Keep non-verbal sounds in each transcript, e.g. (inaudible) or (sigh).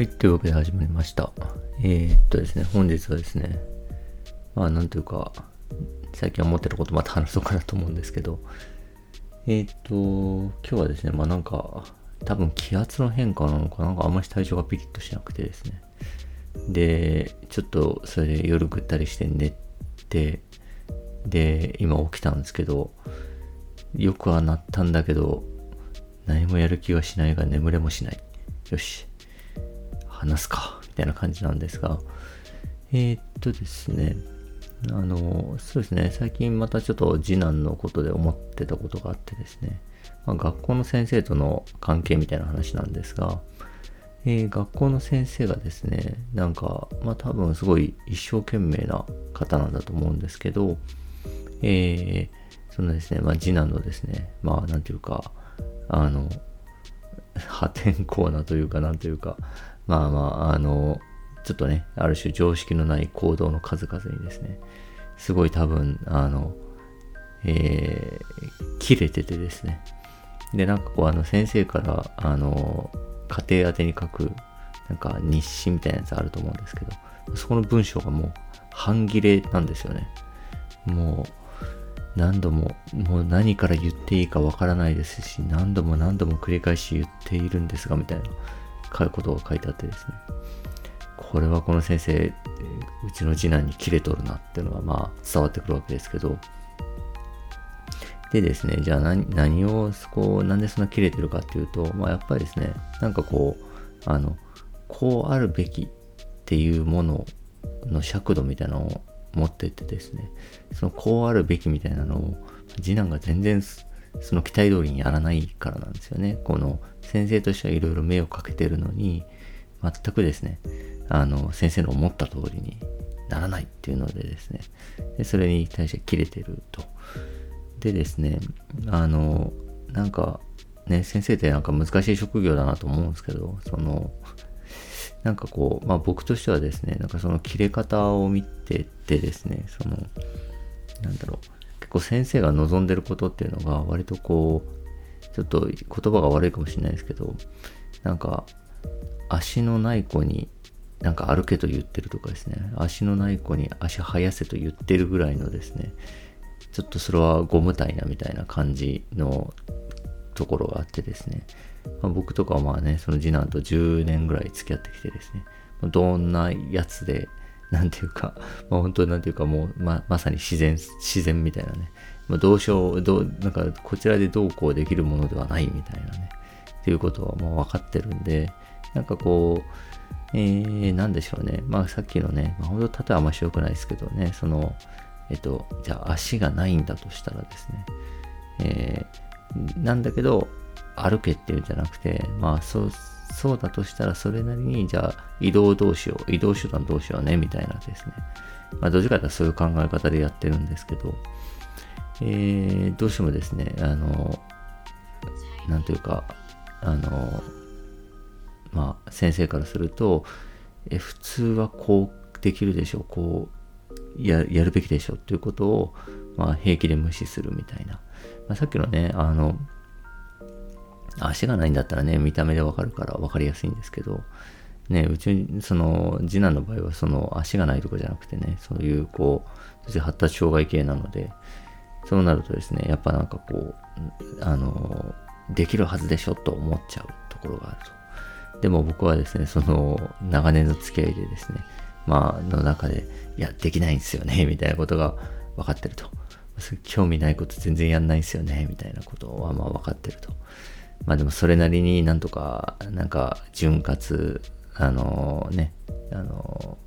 はい、というわけで始まりました。えー、っとですね、本日はですね、まあなんというか、最近思ってることまた話そうかなと思うんですけど、えー、っと、今日はですね、まあなんか、多分気圧の変化なのかなんかあんまり体調がピリッとしなくてですね。で、ちょっとそれで夜ぐったりして寝て、で、今起きたんですけど、よくはなったんだけど、何もやる気がしないが眠れもしない。よし。話すか。みたいな感じなんですが。えー、っとですね。あの、そうですね。最近またちょっと次男のことで思ってたことがあってですね。まあ、学校の先生との関係みたいな話なんですが、えー、学校の先生がですね、なんか、まあ多分すごい一生懸命な方なんだと思うんですけど、えー、そのですね、まあ次男のですね、まあなんていうか、あの、破天荒なというか、なんというか、まあまあ、あの、ちょっとね、ある種常識のない行動の数々にですね、すごい多分、あの、えー、切れててですね。で、なんかこう、あの、先生から、あの、家庭宛てに書く、なんか日誌みたいなやつあると思うんですけど、そこの文章がもう、半切れなんですよね。もう、何度も、もう何から言っていいかわからないですし、何度も何度も繰り返し言っているんですが、みたいなことが書いてあってですね。これはこの先生、うちの次男に切れとるなっていうのがまあ伝わってくるわけですけど、でですね、じゃあ何何をこう、なんでそんな切れてるかっていうと、まあやっぱりですね、なんかこう、あの、こうあるべきっていうものの尺度みたいなのを持ってってですね、そのこうあるべきみたいなのを、次男が全然その期待通りにやらないからなんですよね。この先生としてはいろいろ目をかけてるのに、全くですね、あの、先生の思った通りにならないっていうのでですね、でそれに対して切れてると。でですね、あの、なんか、ね、先生ってなんか難しい職業だなと思うんですけど、その、なんかこう、まあ僕としてはですね、なんかその切れ方を見ててですね、その、なんだろう、結構先生が望んでることっていうのが割とこう、ちょっと言葉が悪いかもしれないですけど、なんか、足のない子になんか歩けと言ってるとかですね、足のない子に足生やせと言ってるぐらいのですね、ちょっとそれはゴム体なみたいな感じのところがあってですね、まあ、僕とかはまあね、その次男と10年ぐらい付き合ってきてですね、どんなやつで、なんていうか、まあ、本当なんていうかもうま、まさに自然、自然みたいなね、まあ、どうしよう、どう、なんかこちらでどうこうできるものではないみたいなね、っていうことはもう分かってるんで、なんかこう、えー、なんでしょうね。まあさっきのね、まあ、本当例えはあんまし良くないですけどね、その、えっと、じゃあ足がないんだとしたらですね、えー、なんだけど、歩けっていうんじゃなくて、まあそう、そうだとしたらそれなりに、じゃあ移動どうしよう、移動手段どうしようね、みたいなですね。まあどっちかというとそういう考え方でやってるんですけど、えー、どうしてもですね、あの、なんというか、あの、まあ先生からすると、え普通はこうできるでしょう、こうややるべきでしょうっていうことを、まあ、平気で無視するみたいな。まあ、さっきのね、あの、足がないんだったらね、見た目でわかるから分かりやすいんですけど、ね、うち、その、次男の場合は、その、足がないとかじゃなくてね、そういう、こう、発達障害系なので、そうなるとですね、やっぱなんかこう、あの、できるはずでしょと思っちゃうところがあると。でも僕はですね、その、長年の付き合いでですね、まあ、の中で、いや、できないんですよね、みたいなことが分かってると。興味ないこと全然やんないんですよね、みたいなことはまあ分かってると。まあでもそれなりになんとか、なんか潤滑、あのね、あの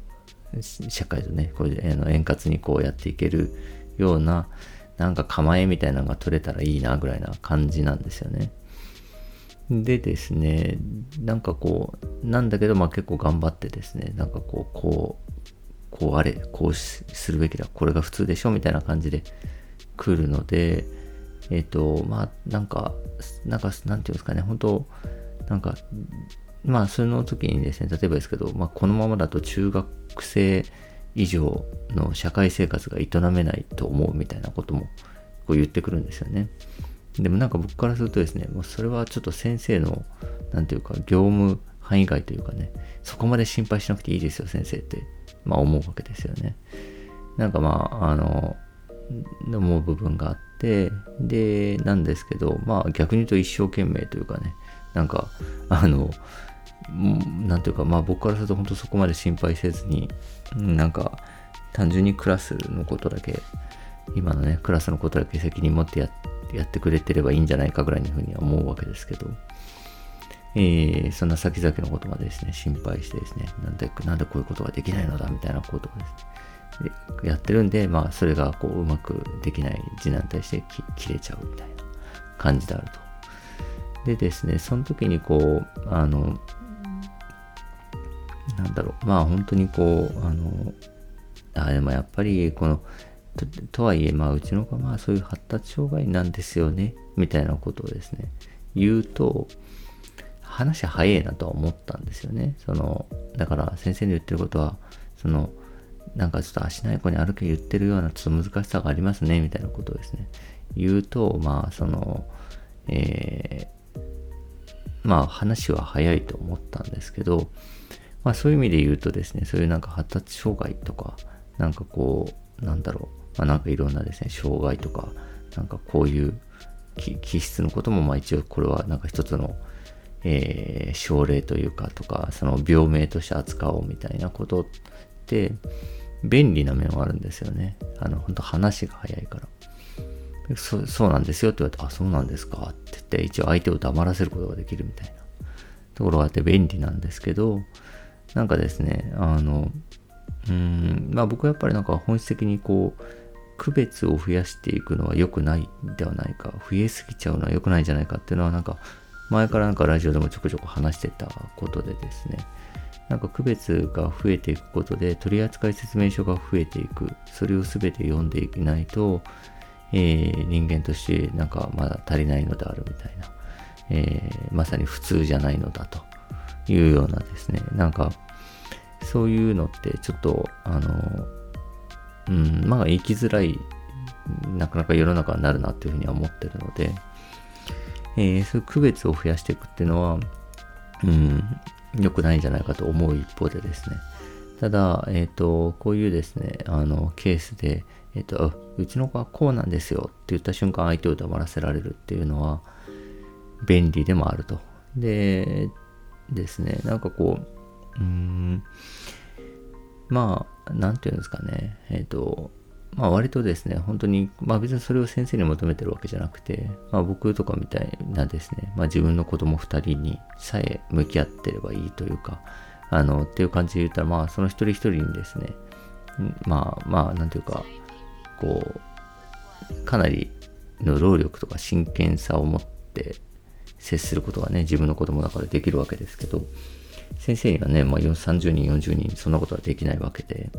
社会とね、これであの円滑にこうやっていけるような、なんか構えみたいなのが取れたらいいなぐらいな感じなんですよね。でですね、なんかこう、なんだけど、まあ結構頑張ってですね、なんかこう、こう、こうあれ、こうするべきだ、これが普通でしょみたいな感じで来るので、えっ、と、まあ、なんか、なんか、なんていうんですかね、本当なんか、まあ、その時にですね、例えばですけど、まあ、このままだと中学生以上の社会生活が営めないと思うみたいなこともこう言ってくるんですよね。でもなんか僕からするとですね、もうそれはちょっと先生の、なんていうか、業務範囲外というかね、そこまで心配しなくていいですよ、先生って、まあ思うわけですよね。なんかまあ、あの、思う部分があって、で、なんですけど、まあ逆に言うと一生懸命というかね、なんか、あの、なんていうか、まあ僕からすると本当そこまで心配せずに、なんか単純にクラスのことだけ、今のね、クラスのことだけ責任持ってやってくれてればいいんじゃないかぐらいのふうには思うわけですけど、えー、そんな先々のことまでですね、心配してですね、なんで、なんでこういうことができないのだみたいなことですね、やってるんで、まあ、それがこう、うまくできない次男に対して切れちゃうみたいな感じであると。でですね、その時にこう、あの、なんだろう、まあ本当にこう、あの、あでもやっぱりこのととはいえ、まあうちの子はまあそういう発達障害なんですよね、みたいなことをですね、言うと、話早いなとは思ったんですよね。その、だから先生の言ってることは、その、なんかちょっと足ない子に歩け言ってるようなちょっと難しさがありますね、みたいなことをですね、言うと、まあその、えー、まあ話は早いと思ったんですけど、まあそういう意味で言うとですね、そういうなんか発達障害とか、なんかこう、なんだろう、まあなんかいろんなですね、障害とか、なんかこういう気質のことも、まあ一応これはなんか一つの、えー、症例というかとか、その病名として扱おうみたいなことって、便利な面はあるんですよね。あの、本当話が早いから。そそうなんですよって言われて、あ、そうなんですか？って言って、一応相手を黙らせることができるみたいなところがあって便利なんですけど、なんかですね、あの、うん、まあ僕はやっぱりなんか本質的にこう、区別を増やしていくのは良くないではないか、増えすぎちゃうのは良くないんじゃないかっていうのはなんか、前からなんかラジオでもちょくちょく話してたことでですね、なんか区別が増えていくことで取扱説明書が増えていく、それを全て読んでいないと、えー、人間としてなんかまだ足りないのであるみたいな、えー、まさに普通じゃないのだというようなですね、なんかそういうのってちょっと、あの、うん、まあ言いきづらい、なかなか世の中になるなっていうふうには思ってるので、えー、そういう区別を増やしていくっていうのは、うん、良くないんじゃないかと思う一方でですね。ただ、えっ、ー、と、こういうですね、あの、ケースで、えっ、ー、と、うちの子はこうなんですよって言った瞬間相手を黙らせられるっていうのは便利でもあると。で、ですね、なんかこう、うーん、まあ、なんていうんですかね、えっ、ー、と、まあ割とですね、本当に、まあ別にそれを先生に求めてるわけじゃなくて、まあ僕とかみたいなですね、まあ自分の子供二人にさえ向き合ってればいいというか、あの、っていう感じで言ったら、まあその一人一人にですね、まあまあ、なんていうか、こう、かなりの労力とか真剣さを持って接することがね、自分の子供だからできるわけですけど、先生にはね、まあ、30人、40人、そんなことはできないわけで、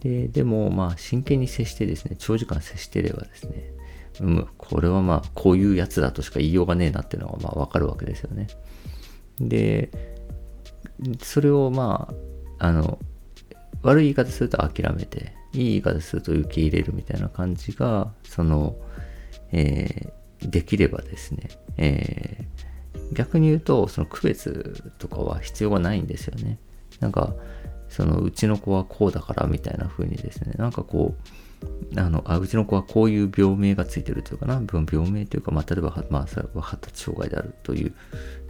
で、でも、まあ、真剣に接してですね、長時間接してればですね、うん、これはまあ、こういうやつだとしか言いようがねえなっていうのが、まあ、わかるわけですよね。で、それをまあ、あの、悪い言い方すると諦めて、いい言い方すると受け入れるみたいな感じが、その、えー、できればですね、えー、逆に言うと、その区別とかは必要がないんですよね。なんか、そのうちの子はこうだからみたいな風にですね、なんかこう、あの、あ、うちの子はこういう病名がついてるというかな、病名というか、まあ、例えば、まあ、発達障害であるという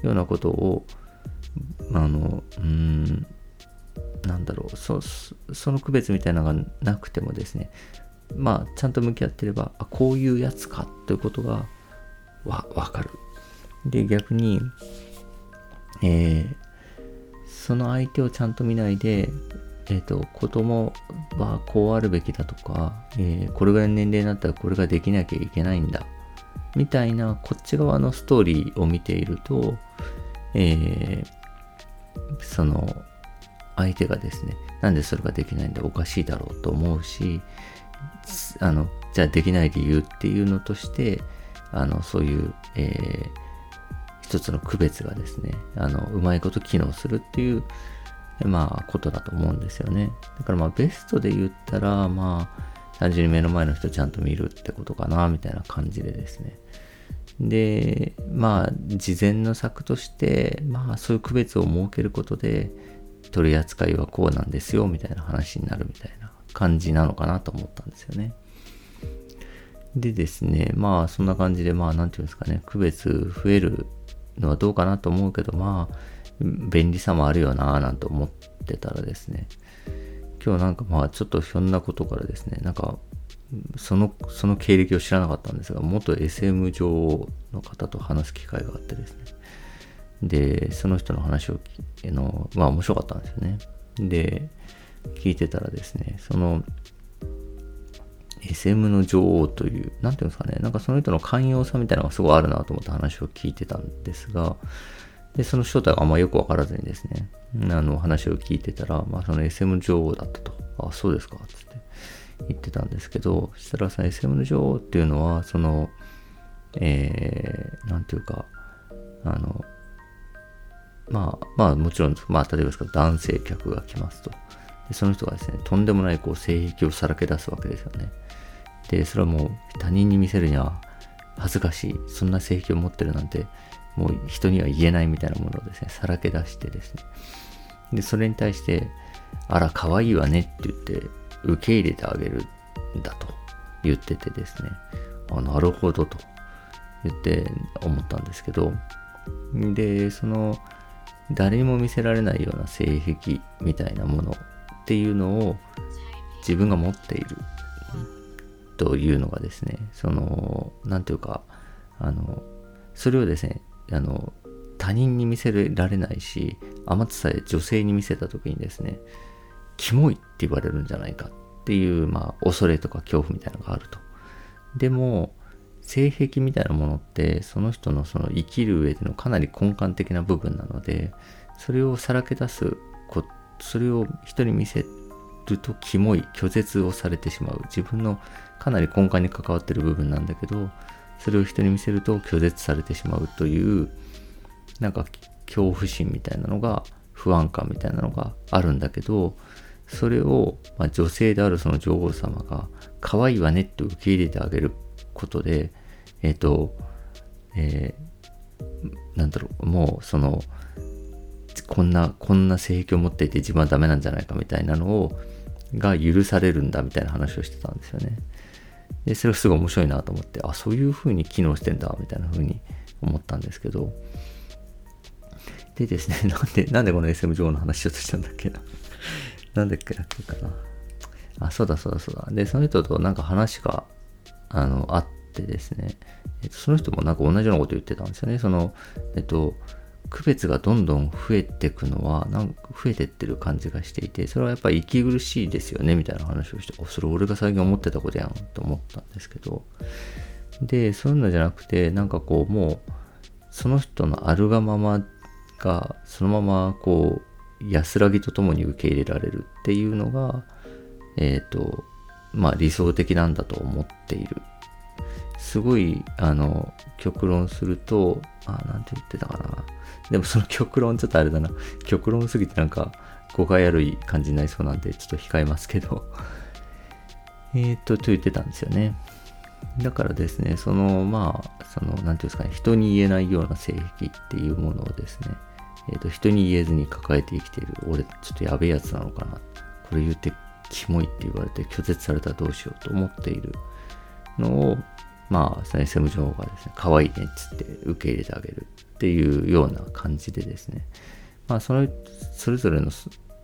ようなことを、あの、うん、なんだろう。そ、その区別みたいなのがなくてもですね、まあ、ちゃんと向き合ってれば、あ、こういうやつかということがわ、わかる。で、逆に、えー、その相手をちゃんと見ないで、えっ、ー、と、子供はこうあるべきだとか、えー、これぐらいの年齢になったらこれができなきゃいけないんだ。みたいな、こっち側のストーリーを見ていると、えー、その、相手がですね、なんでそれができないんだ、おかしいだろうと思うし、あの、じゃあできない理由っていうのとして、あの、そういう、えー、一つの区別がですね、あの、うまいこと機能するっていう、まあ、ことだと思うんですよね。だからまあ、ベストで言ったら、まあ、単純に目の前の人ちゃんと見るってことかな、みたいな感じでですね。で、まあ、事前の策として、まあ、そういう区別を設けることで、取り扱いはこうなんですよ、みたいな話になるみたいな感じなのかなと思ったんですよね。でですね、まあ、そんな感じで、まあ、なんていうんですかね、区別増えるのはどうかなと思うけど、まあ、便利さもあるよなぁなんて思ってたらですね、今日なんかまあちょっとひょんなことからですね、なんかその、その経歴を知らなかったんですが、元 SM 女王の方と話す機会があってですね。で、その人の話をの、まあ面白かったんですよね。で、聞いてたらですね、その、SM の女王という、なんていうんですかね、なんかその人の寛容さみたいなのがすごいあるなと思って話を聞いてたんですが、で、その正体があんまよくわからずにですね、あの話を聞いてたら、まあその SM 女王だったと。あ、そうですか、つって言ってたんですけど、そしたらさ、SM の女王っていうのは、その、えー、なんていうか、あの、まあ、まあもちろん、まあ例えばですけど、男性客が来ますと。でその人がですね、とんでもないこう性癖をさらけ出すわけですよね。で、それはもう他人に見せるには恥ずかしい。そんな性癖を持ってるなんて、もう人には言えないみたいなものをですね、さらけ出してですね。で、それに対して、あら、可愛いわねって言って、受け入れてあげるんだと言っててですね。あ、なるほどと言って思ったんですけど、で、その、誰にも見せられないような性癖みたいなものっていうのを自分が持っているというのがですね、その、なんていうか、あの、それをですね、あの、他人に見せられないし、あまつさえ女性に見せた時にですね、キモいって言われるんじゃないかっていう、まあ、恐れとか恐怖みたいなのがあると。でも、性癖みたいなものって、その人のその生きる上でのかなり根幹的な部分なので、それをさらけ出すこ、それを人に見せるとキモい、拒絶をされてしまう。自分のかなり根幹に関わってる部分なんだけど、それを人に見せると拒絶されてしまうという、なんか恐怖心みたいなのが、不安感みたいなのがあるんだけど、それを、まあ、女性であるその女王様が、可愛いわねって受け入れてあげることで、えっ、ー、と、えー、なんだろう、もうその、こんな、こんな性癖を持っていて自分はダメなんじゃないかみたいなのを、が許されるんだみたいな話をしてたんですよね。で、それがすごい面白いなと思って、あ、そういう風に機能してんだみたいな風に思ったんですけど、でですね、(laughs) なんで、なんでこの SM 女王の話しようとしたんだっけな。なんだっけなっけかな。あ、そうだそうだそうだ。で、その人となんか話が、あの、あってですね、えっと、その人もなんか同じようなこと言ってたんですよね。その、えっと、区別がどんどん増えていくのは、なんか増えてってる感じがしていて、それはやっぱり息苦しいですよね、みたいな話をして、それ俺が最近思ってたことやんと思ったんですけど、で、そういうのじゃなくて、なんかこう、もう、その人のあるがままが、そのままこう、安らぎとともに受け入れられるっていうのが、えっ、ー、と、まあ理想的なんだと思っている。すごい、あの、極論すると、あ、なんて言ってたかな。でもその極論ちょっとあれだな。極論すぎてなんか誤解悪い感じになりそうなんでちょっと控えますけど (laughs) えっと、と言ってたんですよね。だからですね、その、まあ、その、なんていうんですかね、人に言えないような性癖っていうものをですね、えっ、ー、と、人に言えずに抱えて生きている、俺、ちょっとやべえやつなのかな。これ言ってキモいって言われて拒絶されたらどうしようと思っているのを、まあ、その SM 女王がですね、可愛いねっつって受け入れてあげるっていうような感じでですね、まあ、その、それぞれの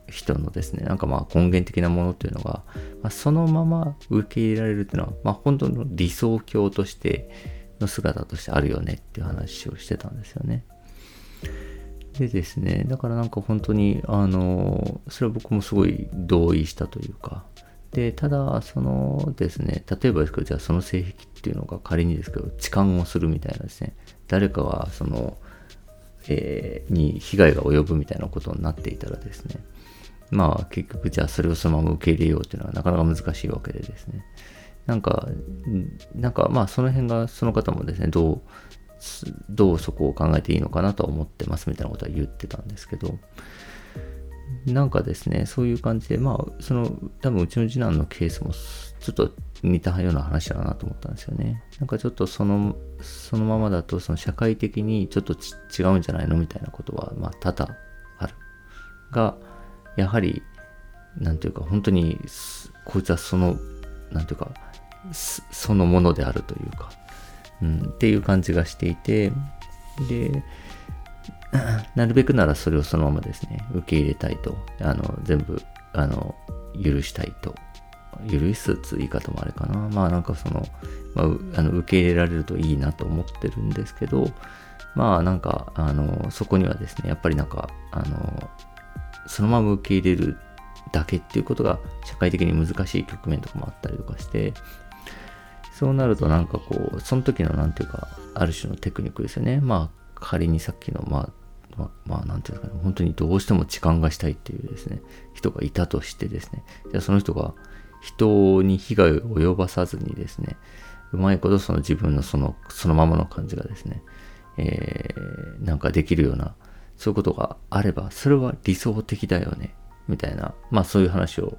人のですね、なんかまあ根源的なものっていうのが、まあ、そのまま受け入れられるっていうのは、まあ本当の理想郷としての姿としてあるよねっていう話をしてたんですよね。でですね、だからなんか本当に、あの、それは僕もすごい同意したというか、で、ただ、そのですね、例えばですけど、じゃあその性癖っていうのが仮にですけど、痴漢をするみたいなですね、誰かがその、えー、に被害が及ぶみたいなことになっていたらですね、まあ結局じゃあそれをそのまま受け入れようっていうのはなかなか難しいわけでですね、なんか、なんかまあその辺がその方もですね、どう、どうそこを考えていいのかなと思ってますみたいなことは言ってたんですけど、なんかですね、そういう感じで、まあ、その、多分うちの次男のケースも、ちょっと似たような話だなと思ったんですよね。なんかちょっとその、そのままだとその社会的にちょっと違うんじゃないのみたいなことは、まあ多々ある。が、やはり、なんていうか本当に、こいつはその、なんていうか、そのものであるというか、うん、っていう感じがしていて、で、なるべくならそれをそのままですね、受け入れたいと、あの、全部、あの、許したいと。許すつ言い方もあれかな。まあなんかその、まあ、あの受け入れられるといいなと思ってるんですけど、まあなんか、あの、そこにはですね、やっぱりなんか、あの、そのまま受け入れるだけっていうことが社会的に難しい局面とかもあったりとかして、そうなるとなんかこう、その時のなんていうか、ある種のテクニックですよね。まあ仮にさっきの、まあ、ままあ、なんていうんですかね、本当にどうしても痴漢がしたいっていうですね、人がいたとしてですね、じゃあその人が人に被害を及ばさずにですね、うまいことその自分のその、そのままの感じがですね、えー、なんかできるような、そういうことがあれば、それは理想的だよね、みたいな、まあそういう話を、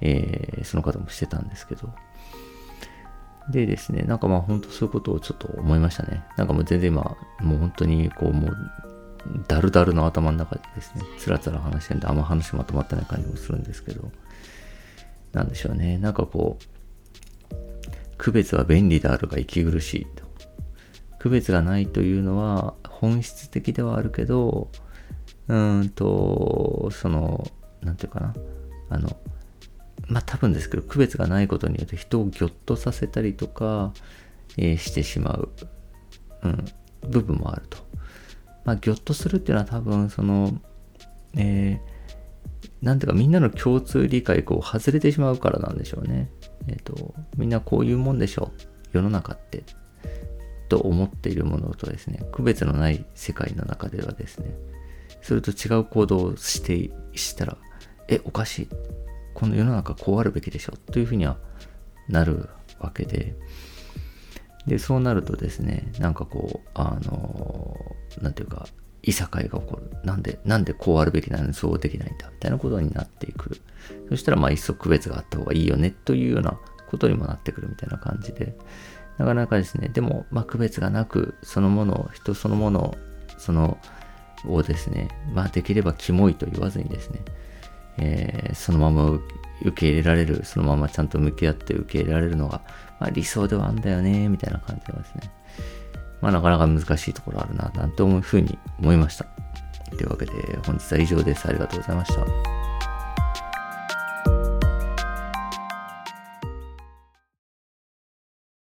えー、その方もしてたんですけど、でですね、なんかまあ本当そういうことをちょっと思いましたね。なんかもう全然今、もう本当にこうもう、ダルダルの頭の中でですね、つらつら話してるんで、あんま話まとまってない感じもするんですけど、なんでしょうね。なんかこう、区別は便利であるが息苦しいと。区別がないというのは本質的ではあるけど、うんと、その、なんていうかな。あの、まあ多分ですけど、区別がないことによって人をぎょっとさせたりとか、えー、してしまう、うん、部分もあると。まあ、ぎょっとするっていうのは多分、その、えー、なんていうかみんなの共通理解こう外れてしまうからなんでしょうね。えっ、ー、と、みんなこういうもんでしょう。世の中って。と思っているものとですね、区別のない世界の中ではですね、それと違う行動をして、したら、え、おかしい。この世の中こうあるべきでしょというふうにはなるわけで、で、そうなるとですね、なんかこう、あの、なんていうか、いさかいが起こる。なんで、なんでこうあるべきなのにそうできないんだ、みたいなことになっていく。そしたら、まあ、一層区別があった方がいいよね、というようなことにもなってくるみたいな感じで、なかなかですね、でも、まあ、区別がなく、そのもの、人そのもの、その、をですね、まあ、できればキモいと言わずにですね、えー、そのまま受け入れられる、そのままちゃんと向き合って受け入れられるのが、まあ、理想ではあんだよね、みたいな感じがですね。まあなかなか難しいところあるな、なんて思うふうに思いました。というわけで本日は以上です。ありがとうございました。